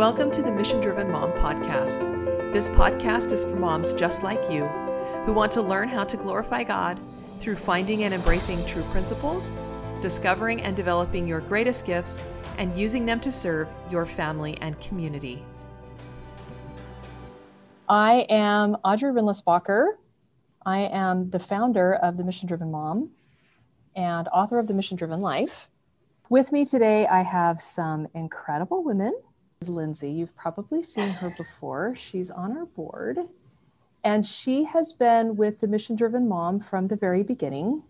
Welcome to the Mission Driven Mom Podcast. This podcast is for moms just like you who want to learn how to glorify God through finding and embracing true principles, discovering and developing your greatest gifts, and using them to serve your family and community. I am Audrey Rindlisbacher. I am the founder of the Mission Driven Mom and author of The Mission Driven Life. With me today, I have some incredible women Lindsay. You've probably seen her before. She's on our board. And she has been with the Mission Driven Mom from the very beginning.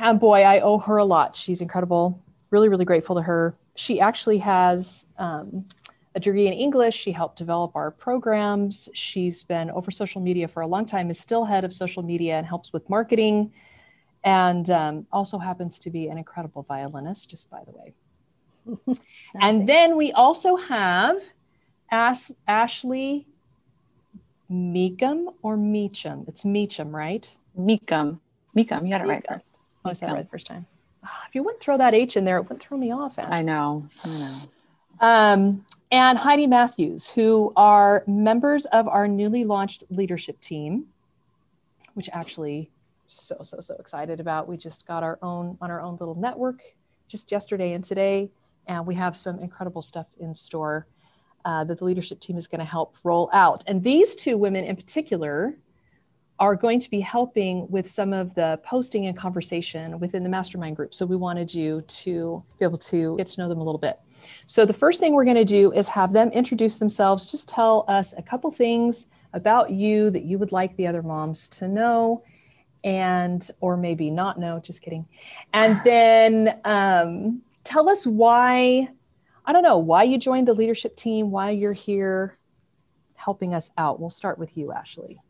And boy, I owe her a lot. She's incredible. Really, really grateful to her. She actually has um, a degree in English. She helped develop our programs. She's been over social media for a long time, is still head of social media and helps with marketing, and um, also happens to be an incredible violinist, just by the way and then we also have As- Ashley Meekum or Meacham. It's Meacham, right? Meekum. Meekum. You got it right first. Oh, I said it right the first time. Oh, if you wouldn't throw that H in there, it wouldn't throw me off. Ashley. I know. I know. Um, and Heidi Mathews, who are members of our newly launched leadership team, which actually so so so excited about. We just got our own on our own little network just yesterday and today and we have some incredible stuff in store uh, that the leadership team is going to help roll out. And these two women in particular are going to be helping with some of the posting and conversation within the mastermind group. So we wanted you to be able to get to know them a little bit. So the first thing we're going to do is have them introduce themselves, just tell us a couple things about you that you would like the other moms to know and or maybe not know just kidding and then um, tell us why, I don't know, why you joined the leadership team, why you're here helping us out. We'll start with you, Ashley.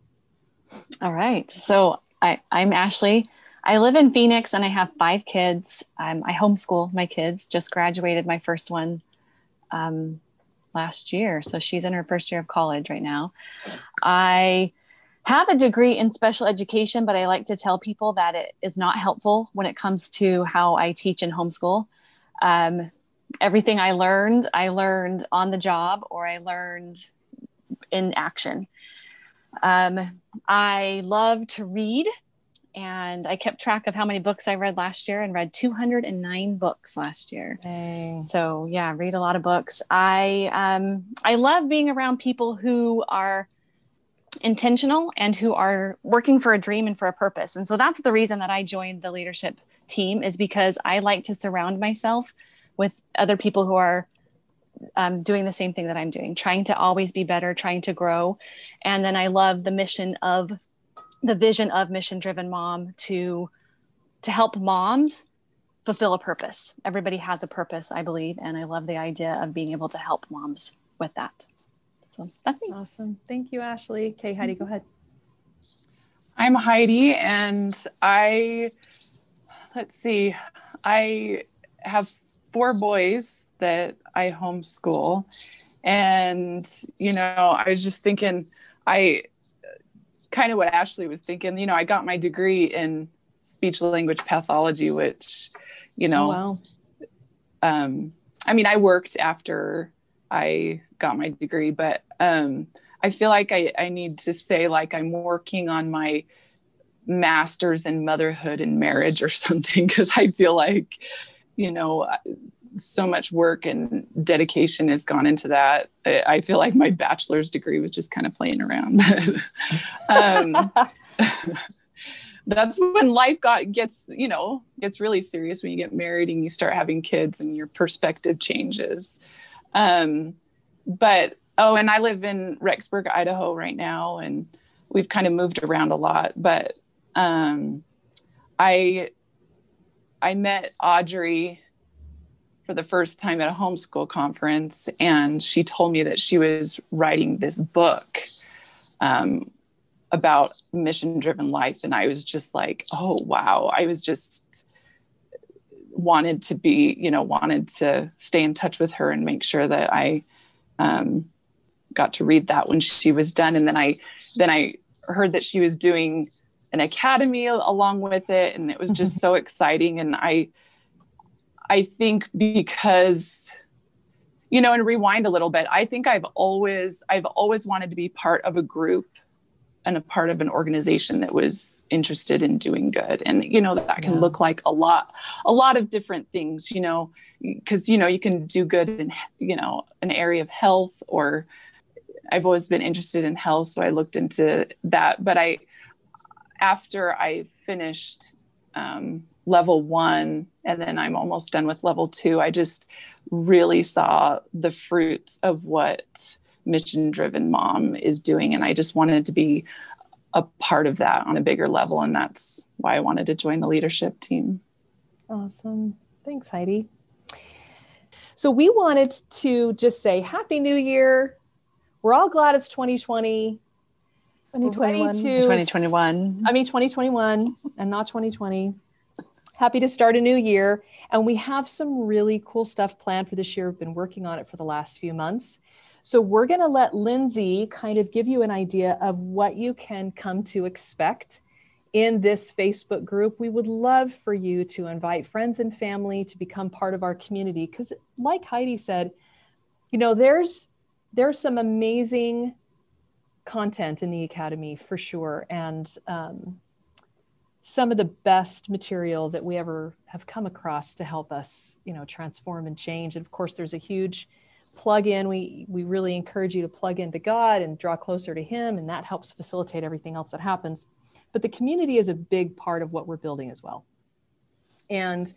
All right. So I, I'm Ashley. I live in Phoenix and I have five kids. Um, I homeschool my kids, just graduated my first one um, last year. So she's in her first year of college right now. I have a degree in special education, but I like to tell people that it is not helpful when it comes to how I teach and homeschool. Um, everything I learned, I learned on the job or I learned in action. Um, I love to read, and I kept track of how many books I read last year and read 209 books last year. Dang. So yeah, read a lot of books. I um, I love being around people who are intentional and who are working for a dream and for a purpose. And so that's the reason that I joined the leadership team is because I like to surround myself with other people who are um, doing the same thing that I'm doing, trying to always be better, trying to grow. And then I love the mission of the vision of mission driven mom to to help moms fulfill a purpose. Everybody has a purpose, I believe, and I love the idea of being able to help moms with that. So that's me. Awesome. Thank you, Ashley. Okay, Heidi, go ahead. I'm Heidi, and I let's see, I have four boys that I homeschool. And, you know, I was just thinking, I kind of what Ashley was thinking, you know, I got my degree in speech language pathology, which, you know, oh, wow. um, I mean, I worked after I got my degree, but um, I feel like I, I need to say, like, I'm working on my masters in motherhood and marriage or something because I feel like, you know, so much work and dedication has gone into that. I feel like my bachelor's degree was just kind of playing around. um, that's when life got gets you know gets really serious when you get married and you start having kids and your perspective changes. Um, but oh, and I live in Rexburg, Idaho right now, and we've kind of moved around a lot. But um, I I met Audrey for the first time at a homeschool conference, and she told me that she was writing this book um, about mission driven life. And I was just like, oh, wow. I was just wanted to be, you know, wanted to stay in touch with her and make sure that I um, got to read that when she was done. And then I, then I heard that she was doing an academy along with it and it was just mm-hmm. so exciting and i i think because you know, and rewind a little bit. I think I've always I've always wanted to be part of a group and a part of an organization that was interested in doing good and you know that can yeah. look like a lot a lot of different things you know because you know you can do good in you know an area of health or i've always been interested in health so i looked into that but i after i finished um, level one and then i'm almost done with level two i just really saw the fruits of what mission driven mom is doing. And I just wanted to be a part of that on a bigger level. And that's why I wanted to join the leadership team. Awesome. Thanks, Heidi. So we wanted to just say Happy New Year. We're all glad it's 2020. 2021. 2021. I mean, 2021 and not 2020. Happy to start a new year. And we have some really cool stuff planned for this year. We've been working on it for the last few months. So we're going to let Lindsay kind of give you an idea of what you can come to expect in this Facebook group. We would love for you to invite friends and family to become part of our community because like Heidi said, you know, there's there's some amazing content in the academy for sure. And um, some of the best material that we ever have come across to help us you know transform and change. And of course there's a huge plug in we we really encourage you to plug into god and draw closer to him and that helps facilitate everything else that happens. But the community is a big part of what we're building as well. And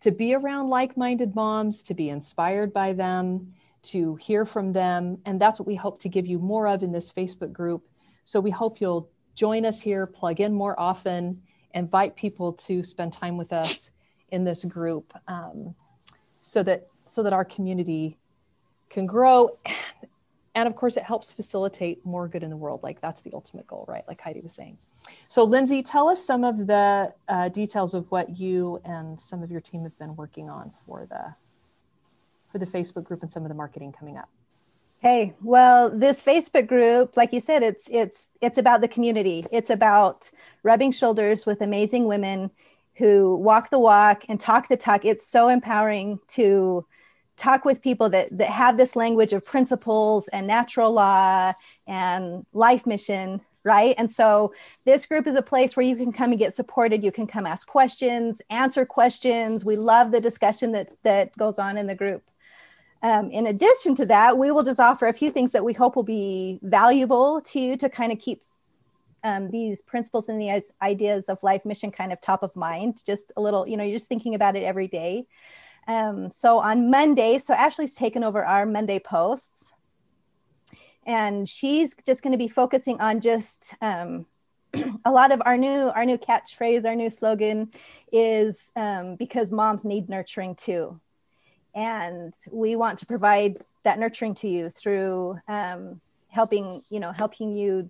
to be around like-minded moms to be inspired by them to hear from them and that's what we hope to give you more of in this facebook group so we hope you'll join us here plug in more often invite people to spend time with us in this group um, so that so that our community can grow. And of course, it helps facilitate more good in the world. Like that's the ultimate goal, right? Like Heidi was saying. So, Lindsay, tell us some of the uh, details of what you and some of your team have been working on for the for the Facebook group and some of the marketing coming up. Hey, well, this Facebook group, like you said, it's it's it's about the community. It's about rubbing shoulders with amazing women who walk the walk and talk the talk. It's so empowering to talk with people that, that have this language of principles and natural law and life mission right and so this group is a place where you can come and get supported you can come ask questions answer questions we love the discussion that that goes on in the group um, in addition to that we will just offer a few things that we hope will be valuable to you to kind of keep um, these principles and the ideas of life mission kind of top of mind just a little you know you're just thinking about it every day. Um, so on Monday, so Ashley's taken over our Monday posts, and she's just going to be focusing on just um, a lot of our new our new catchphrase, our new slogan is um, because moms need nurturing too, and we want to provide that nurturing to you through um, helping you know helping you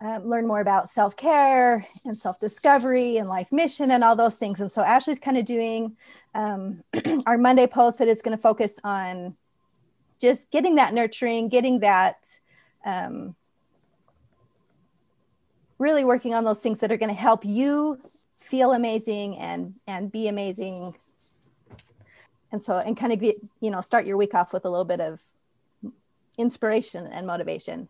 um, learn more about self care and self discovery and life mission and all those things. And so Ashley's kind of doing um, our Monday post that is going to focus on just getting that nurturing, getting that um, really working on those things that are going to help you feel amazing and and be amazing. And so and kind of get you know start your week off with a little bit of inspiration and motivation.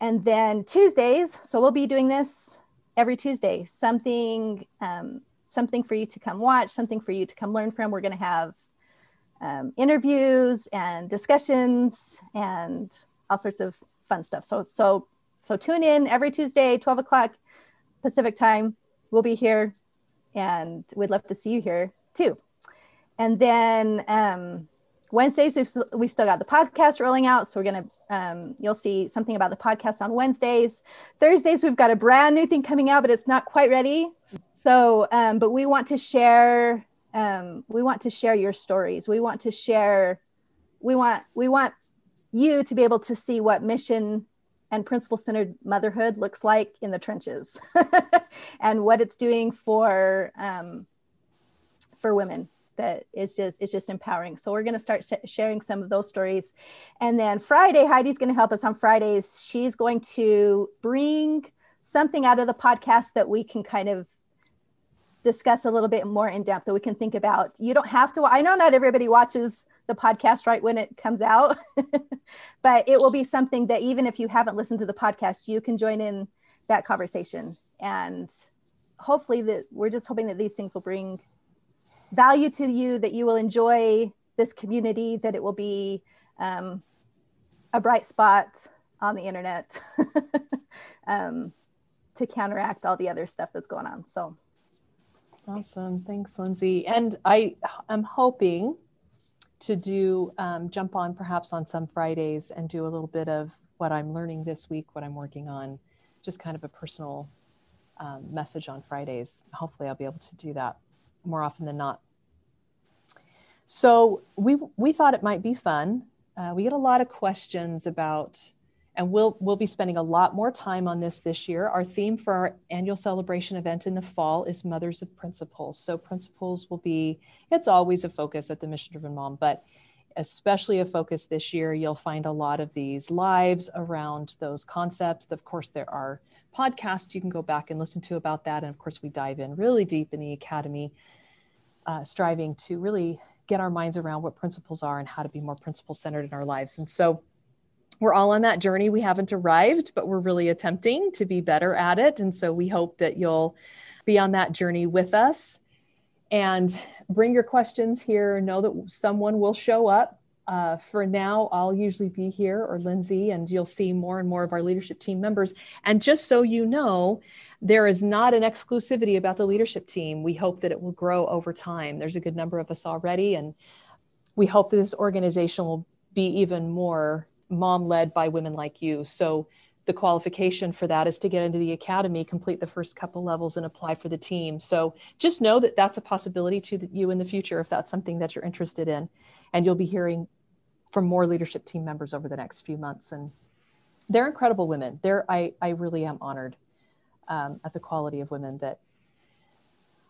And then Tuesdays, so we'll be doing this every Tuesday, something um, something for you to come watch, something for you to come learn from. We're going to have um, interviews and discussions and all sorts of fun stuff. So so so tune in every Tuesday, 12 o'clock Pacific time. We'll be here and we'd love to see you here too. And then um, Wednesdays, we've, we still got the podcast rolling out. So we're to, um, you'll see something about the podcast on Wednesdays. Thursdays, we've got a brand new thing coming out, but it's not quite ready. So, um, but we want to share, um, we want to share your stories. We want to share, we want, we want you to be able to see what mission and principle centered motherhood looks like in the trenches and what it's doing for, um, for women that is just it's just empowering so we're going to start sh- sharing some of those stories and then friday heidi's going to help us on fridays she's going to bring something out of the podcast that we can kind of discuss a little bit more in depth that we can think about. You don't have to, I know not everybody watches the podcast right when it comes out, but it will be something that even if you haven't listened to the podcast, you can join in that conversation. And hopefully that we're just hoping that these things will bring value to you, that you will enjoy this community, that it will be um, a bright spot on the internet um, to counteract all the other stuff that's going on. So awesome. Thanks, Lindsay. And I am hoping to do um, jump on perhaps on some Fridays and do a little bit of what I'm learning this week, what I'm working on, just kind of a personal um, message on Fridays. Hopefully, I'll be able to do that more often than not. So we we thought it might be fun. Uh, we get a lot of questions about, and we'll we'll be spending a lot more time on this this year. Our theme for our annual celebration event in the fall is Mothers of Principles. So principles will be it's always a focus at the Mission Driven Mom, but especially a focus this year. You'll find a lot of these lives around those concepts. Of course, there are podcasts you can go back and listen to about that, and of course, we dive in really deep in the academy, uh, striving to really get our minds around what principles are and how to be more principle centered in our lives. And so we're all on that journey. We haven't arrived, but we're really attempting to be better at it. And so we hope that you'll be on that journey with us and bring your questions here. Know that someone will show up. Uh, for now, I'll usually be here or Lindsay, and you'll see more and more of our leadership team members. And just so you know, there is not an exclusivity about the leadership team. We hope that it will grow over time. There's a good number of us already, and we hope that this organization will be even more mom led by women like you. So the qualification for that is to get into the academy, complete the first couple levels, and apply for the team. So just know that that's a possibility to you in the future if that's something that you're interested in. And you'll be hearing from more leadership team members over the next few months. And they're incredible women. They're, I, I really am honored um, at the quality of women that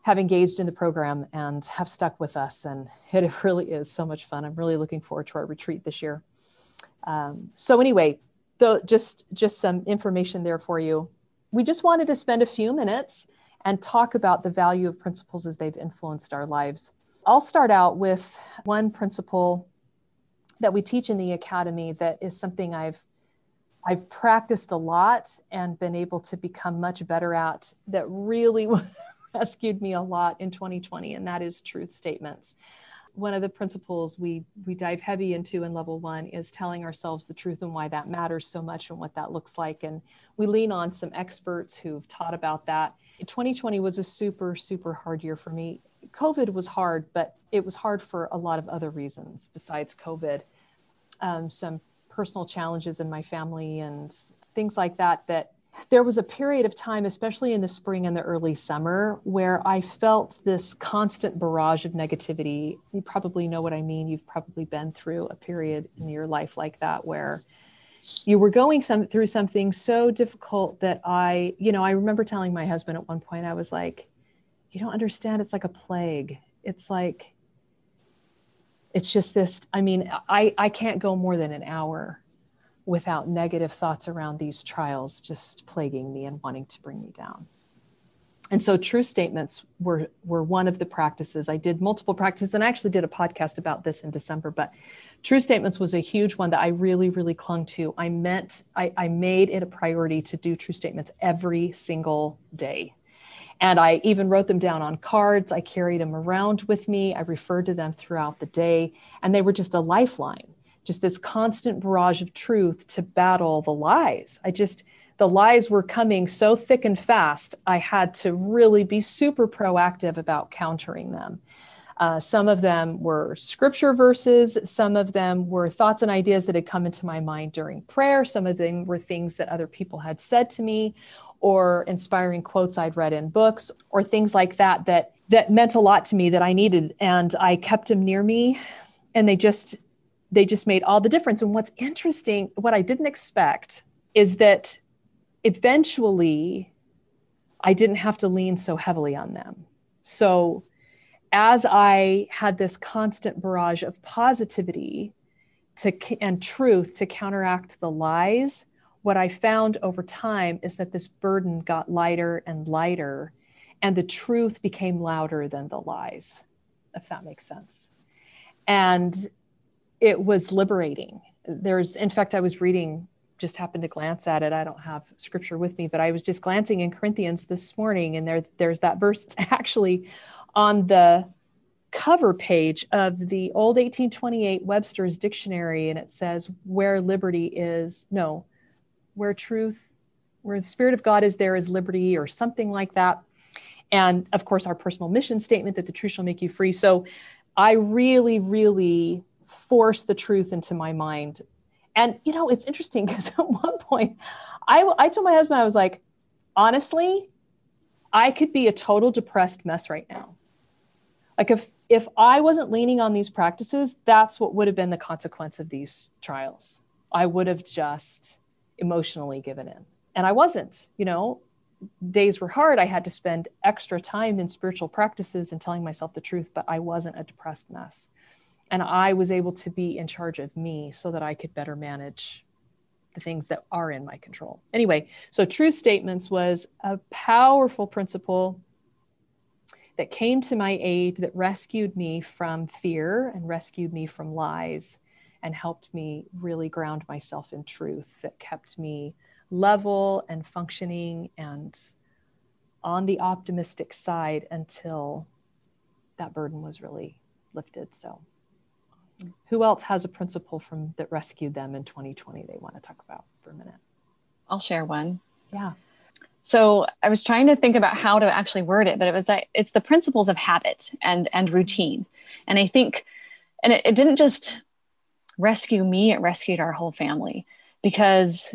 have engaged in the program and have stuck with us. And it really is so much fun. I'm really looking forward to our retreat this year. Um, so anyway, the, just just some information there for you. We just wanted to spend a few minutes and talk about the value of principles as they've influenced our lives. I'll start out with one principle that we teach in the academy that is something I've I've practiced a lot and been able to become much better at that really rescued me a lot in 2020, and that is truth statements. One of the principles we, we dive heavy into in level one is telling ourselves the truth and why that matters so much and what that looks like. And we lean on some experts who've taught about that. 2020 was a super, super hard year for me. COVID was hard, but it was hard for a lot of other reasons besides COVID. Um, some personal challenges in my family and things like that that there was a period of time especially in the spring and the early summer where i felt this constant barrage of negativity. You probably know what i mean. You've probably been through a period in your life like that where you were going some through something so difficult that i you know i remember telling my husband at one point i was like you don't understand. It's like a plague. It's like it's just this i mean i i can't go more than an hour without negative thoughts around these trials just plaguing me and wanting to bring me down and so true statements were were one of the practices i did multiple practices and i actually did a podcast about this in december but true statements was a huge one that i really really clung to i meant i, I made it a priority to do true statements every single day and I even wrote them down on cards. I carried them around with me. I referred to them throughout the day. And they were just a lifeline, just this constant barrage of truth to battle the lies. I just, the lies were coming so thick and fast, I had to really be super proactive about countering them. Uh, some of them were scripture verses. Some of them were thoughts and ideas that had come into my mind during prayer. Some of them were things that other people had said to me or inspiring quotes I'd read in books or things like that that that meant a lot to me that I needed and I kept them near me and they just they just made all the difference and what's interesting what I didn't expect is that eventually I didn't have to lean so heavily on them. So as I had this constant barrage of positivity to and truth to counteract the lies what I found over time is that this burden got lighter and lighter. and the truth became louder than the lies, if that makes sense. And it was liberating. There's, in fact, I was reading, just happened to glance at it. I don't have scripture with me, but I was just glancing in Corinthians this morning, and there, there's that verse. It's actually on the cover page of the old 1828 Webster's dictionary, and it says, Where liberty is, no, where truth, where the Spirit of God is, there is liberty, or something like that. And of course, our personal mission statement that the truth shall make you free. So I really, really force the truth into my mind. And, you know, it's interesting because at one point I, I told my husband, I was like, honestly, I could be a total depressed mess right now. Like if if I wasn't leaning on these practices, that's what would have been the consequence of these trials. I would have just emotionally given in. And I wasn't, you know, days were hard. I had to spend extra time in spiritual practices and telling myself the truth, but I wasn't a depressed mess. And I was able to be in charge of me so that I could better manage the things that are in my control. Anyway, so truth statements was a powerful principle that came to my aid that rescued me from fear and rescued me from lies and helped me really ground myself in truth that kept me level and functioning and on the optimistic side until that burden was really lifted so who else has a principle from that rescued them in 2020 they want to talk about for a minute i'll share one yeah so I was trying to think about how to actually word it, but it was like it's the principles of habit and and routine. And I think, and it, it didn't just rescue me; it rescued our whole family because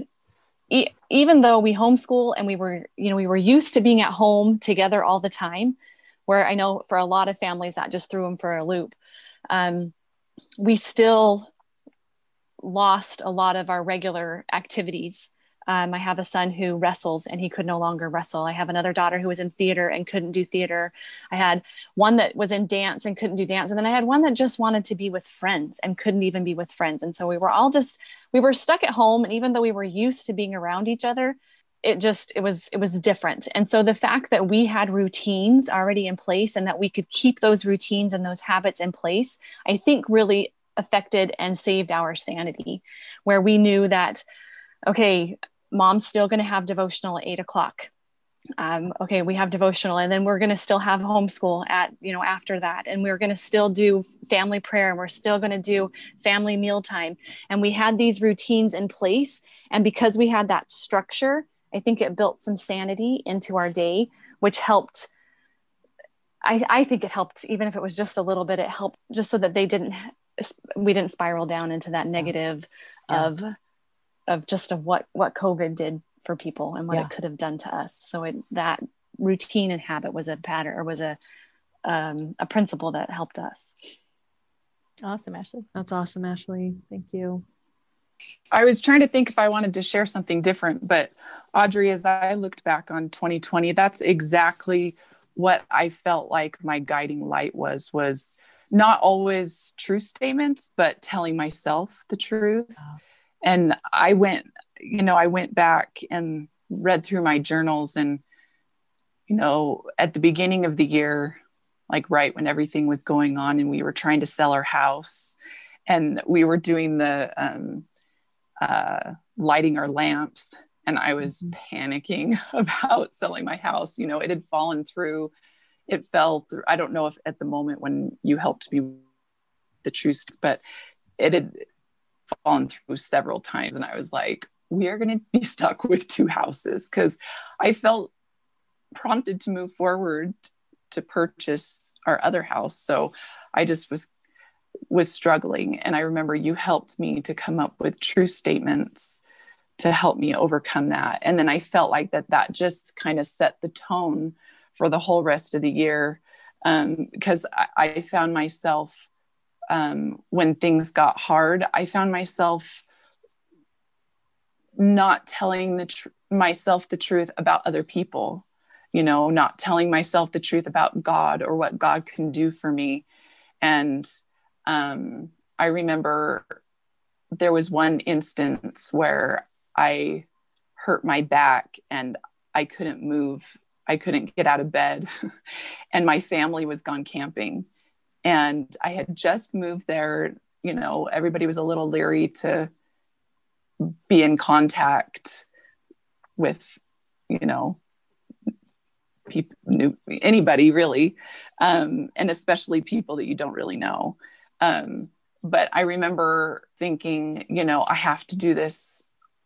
e- even though we homeschool and we were, you know, we were used to being at home together all the time, where I know for a lot of families that just threw them for a loop. Um, we still lost a lot of our regular activities um, I have a son who wrestles and he could no longer wrestle. I have another daughter who was in theater and couldn't do theater. I had one that was in dance and couldn't do dance. And then I had one that just wanted to be with friends and couldn't even be with friends. And so we were all just, we were stuck at home. And even though we were used to being around each other, it just it was it was different. And so the fact that we had routines already in place and that we could keep those routines and those habits in place i think really affected and saved our sanity where we knew that okay mom's still going to have devotional at eight o'clock. Um, okay we have devotional and then we're going to still have homeschool at you know after that. And we're going to still do family prayer and we're still going to do family mealtime. And we had these routines in place and because we had that structure i think it built some sanity into our day which helped I, I think it helped even if it was just a little bit it helped just so that they didn't we didn't spiral down into that negative yeah. of of just of what what COVID did for people and what yeah. it could have done to us. So it, that routine and habit was a pattern or was a um, a principle that helped us. Awesome, Ashley. That's awesome, Ashley. Thank you. I was trying to think if I wanted to share something different, but Audrey, as I looked back on 2020, that's exactly what I felt like my guiding light was was not always true statements, but telling myself the truth. And i went you know i went back and read through my journals and you know at the beginning of the year like right when everything was going on and we were trying to sell our house and we were doing the um, uh, lighting our lamps and i was mm-hmm. panicking about selling my house you know it had fallen through it fell through i don't know if at the moment when you helped me the truth but it had fallen through several times. And I was like, we are going to be stuck with two houses because I felt prompted to move forward to purchase our other house. So I just was was struggling and I remember you helped me to come up with true statements to help me overcome that. And then I felt like that that just kind of set the tone for the whole rest of the year um, because I, I found myself um, when things got hard, I found myself not telling the tr- myself the truth about other people, you know, not telling myself the truth about God or what God can do for me. And um, I remember there was one instance where I hurt my back and I couldn't move I couldn't get out of bed and my family was gone camping. And I had just moved there. You know, everybody was a little leery to be in contact with, you know, people, anybody really, um, and especially people that you don't really know. Um, but I remember thinking, you know, I have to do this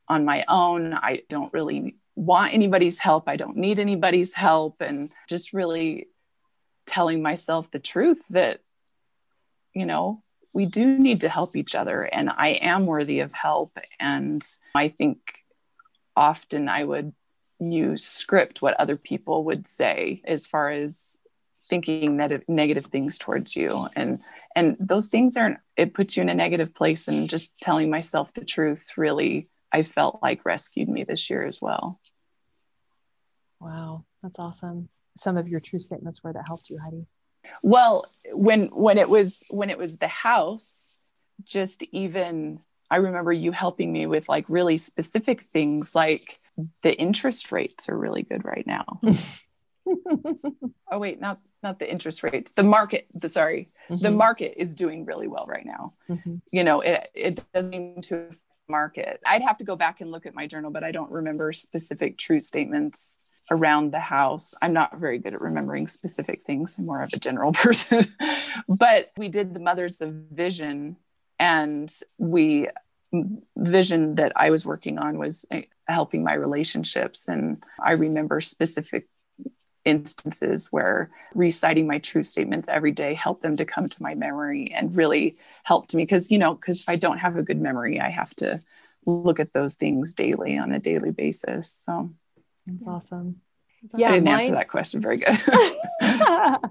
on my own. I don't really want anybody's help. I don't need anybody's help. And just really telling myself the truth that, you know, we do need to help each other and I am worthy of help. And I think often I would use script what other people would say as far as thinking negative negative things towards you and and those things aren't it puts you in a negative place and just telling myself the truth really I felt like rescued me this year as well. Wow, that's awesome. Some of your true statements where that helped you, Heidi. Well, when when it was when it was the house, just even I remember you helping me with like really specific things like the interest rates are really good right now. oh wait, not not the interest rates. The market, the sorry, mm-hmm. the market is doing really well right now. Mm-hmm. You know, it it doesn't seem to market. I'd have to go back and look at my journal, but I don't remember specific true statements around the house. I'm not very good at remembering specific things. I'm more of a general person. but we did the Mothers of Vision, and we vision that I was working on was eh, helping my relationships. And I remember specific instances where reciting my true statements every day helped them to come to my memory and really helped me. Because you know because if i don't have a good memory i have to look at those things daily on a daily basis. So that's awesome. Yeah i didn't mine, answer that question very good.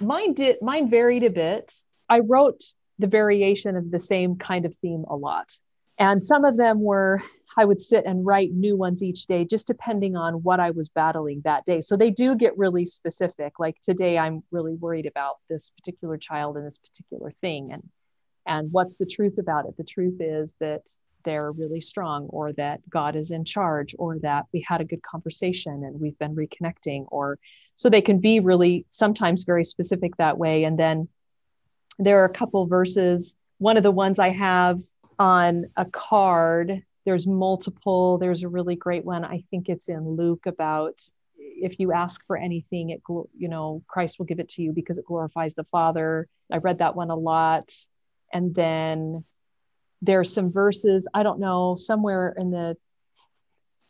Mine did mine varied a bit. I wrote the variation of the same kind of theme a lot and some of them were I would sit and write new ones each day, just depending on what I was battling that day. So they do get really specific. Like today, I'm really worried about this particular child and this particular thing. And and what's the truth about it? The truth is that they're really strong, or that God is in charge, or that we had a good conversation and we've been reconnecting, or so they can be really sometimes very specific that way. And then there are a couple verses. One of the ones I have on a card. There's multiple. There's a really great one. I think it's in luke about if you ask for anything it you know christ will give it to you because it glorifies the father. I read that one a lot. And then there's some verses i don't know somewhere in the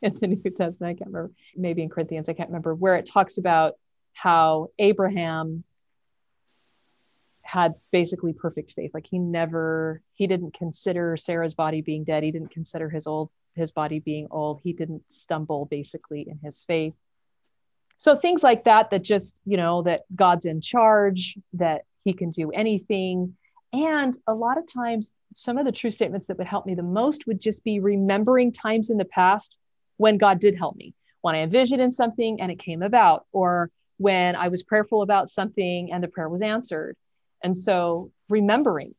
in the new testament i can't remember maybe in corinthians i can't remember where it talks about how abraham had basically perfect faith. Like he never he didn't consider sarah's body being dead. He didn't consider his old his body being old. He didn't stumble basically in his faith. So things like that that just you know that god's in charge that he can do anything. And a lot of times some of the true statements that would help me the most would just be remembering times in the past when god did help me. When i envisioned something and it came about or when i was prayerful about something and the prayer was answered and so remembering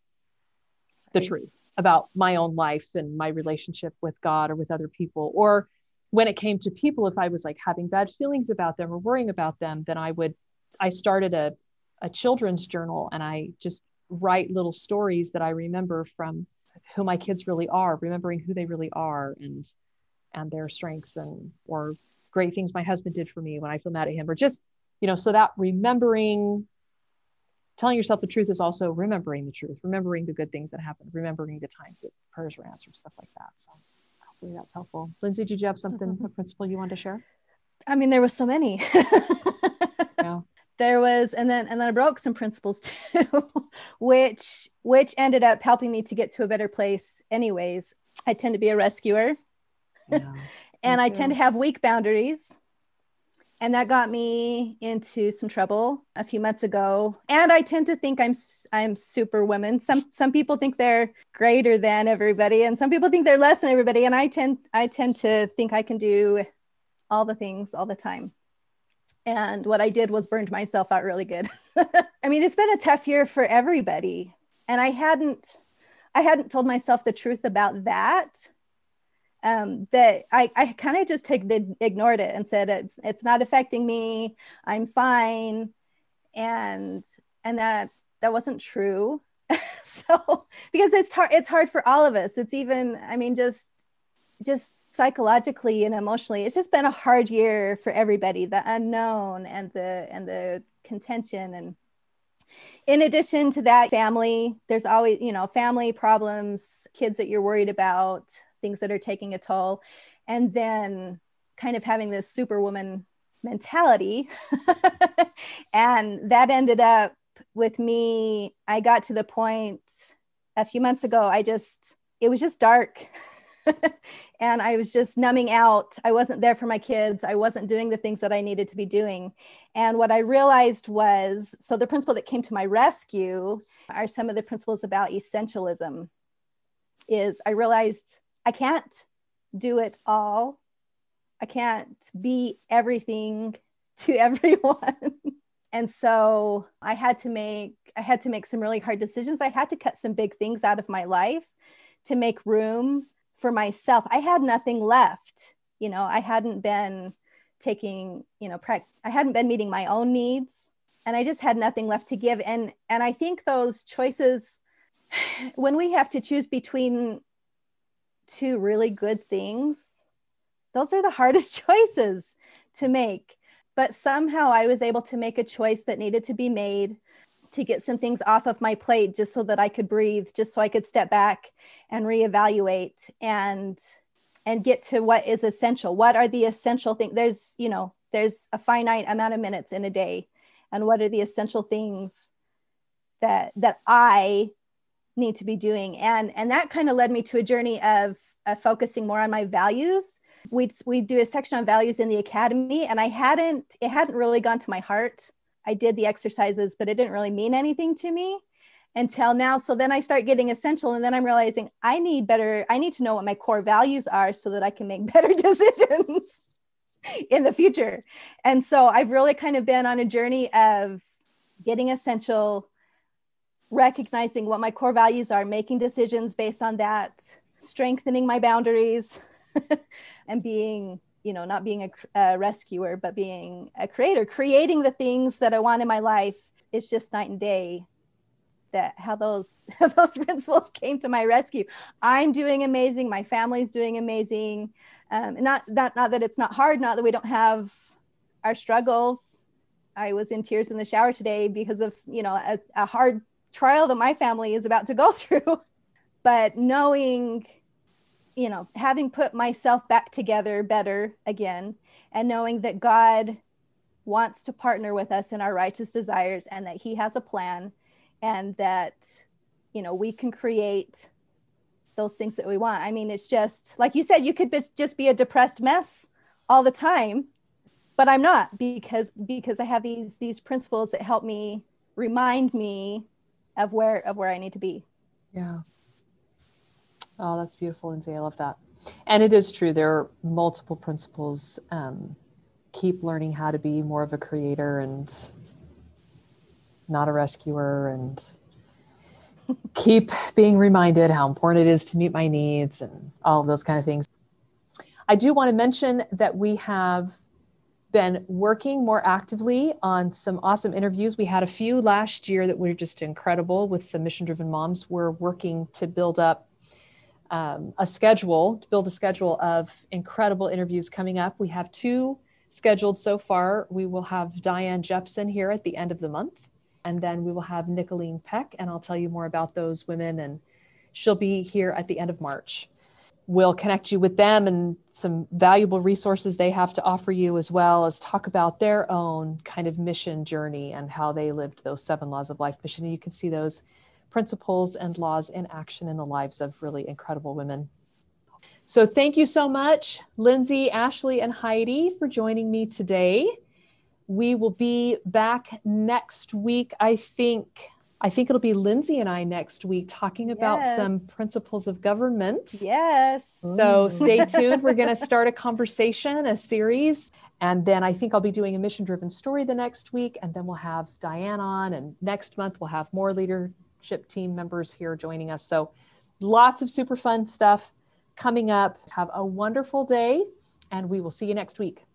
the truth about my own life and my relationship with God or with other people, or when it came to people, if I was like having bad feelings about them or worrying about them, then I would, I started a, a children's journal and I just write little stories that I remember from who my kids really are, remembering who they really are and and their strengths and or great things my husband did for me when I feel mad at him, or just, you know, so that remembering telling yourself the truth is also remembering the truth, remembering the good things that happened, remembering the times that prayers were answered, stuff like that. So hopefully that's helpful. Lindsay, did you have something, mm-hmm. a principle you wanted to share? I mean, there was so many. yeah. There was, and then and then I broke some principles too, which which ended up helping me to get to a better place. Anyways, I tend to be a rescuer, yeah, and I tend to have weak boundaries and that got me into some trouble a few months ago. And i tend to think i'm i'm super woman some some people think they're greater than everybody and some people think they're less than everybody. And i tend i tend to think i can do all the things all the time. And what i did was burned myself out really good. I mean it's been a tough year for everybody. And i hadn't i hadn't told myself the truth about that um, that I, I kind of just take, ignored it and said it's it's not affecting me. I'm fine, and and that that wasn't true. so because it's hard it's hard for all of us. It's even I mean just just psychologically and emotionally it's just been a hard year for everybody the unknown and the and the contention and in addition to that family there's always you know family problems kids that you're worried about things that are taking a toll and then kind of having this superwoman mentality and that ended up with me i got to the point a few months ago i just it was just dark and I was just numbing out. I wasn't there for my kids. I wasn't doing the things that I needed to be doing. And what I realized was so the principle that came to my rescue are some of the principles about essentialism. Is I realized I can't do it all. I can't be everything to everyone. and so I had to make I had to make some really hard decisions. I had to cut some big things out of my life to make room for myself i had nothing left you know i hadn't been taking you know i hadn't been meeting my own needs and i just had nothing left to give and and i think those choices when we have to choose between two really good things those are the hardest choices to make but somehow i was able to make a choice that needed to be made to get some things off of my plate just so that I could breathe, just so I could step back and reevaluate and and get to what is essential. What are the essential things? There's, you know, there's a finite amount of minutes in a day. And what are the essential things that that I need to be doing? And and that kind of led me to a journey of, focusing more on my values. We we do a section on values in the academy, and I hadn't it hadn't really gone to my heart I did the exercises, but it didn't really mean anything to me until now. So then I start getting essential, and then I'm realizing I need better, I need to know what my core values are so that I can make better decisions in the future. And so I've really kind of been on a journey of getting essential, recognizing what my core values are, making decisions based on that, strengthening my boundaries, and being you know not being a, a, rescuer but being a creator creating the things that i want in my life. It's just night and day that how those how those principles came to my rescue. I'm doing amazing. My family's doing amazing. Um, not not not that it's not hard not that we don't have our struggles. I was in tears in the shower today because of you know a, a hard trial that my family is about to go through but knowing you know, having put myself back together better again and knowing that God wants to partner with us in our righteous desires and that he has a plan and that you know we can create those things that we want. I mean it's just like you said you could just be a depressed mess all the time but i'm not because because i have these these principles that help me remind me of where of where i need to be yeah Oh, that's beautiful, Lindsay. I love that. And it is true. There are multiple principles. Um, keep learning how to be more of a creator and not a rescuer, and keep being reminded how important it is to meet my needs and all of those kind of things. I do want to mention that we have been working more actively on some awesome interviews. We had a few last year that were just incredible with some mission driven moms. We're working to build up um, a schedule, to build a schedule of incredible interviews coming up. We have two scheduled so far. We will have Diane Jepson here at the end of the month, and then we will have Nicholeen Peck, and I'll tell you more about those women, and she'll be here at the end of March. We'll connect you with them and some valuable resources they have to offer you, as well as talk about their own kind of mission journey and how they lived those seven laws of life mission. And you can see those principles and laws in action in the lives of really incredible women. So, thank you so much, Lindsay, Ashley, and Heidi, for joining me today. We will be back next week. I think I think it'll be Lindsay and I next week talking about yes. some principles of government. Yes. So stay tuned. We're going to start a conversation, a series. And then I think I'll be doing a mission driven story the next week. And then we'll have Diane on. And next month, we'll have more leadership team members here joining us. So lots of super fun stuff coming up. Have a wonderful day, and we will see you next week.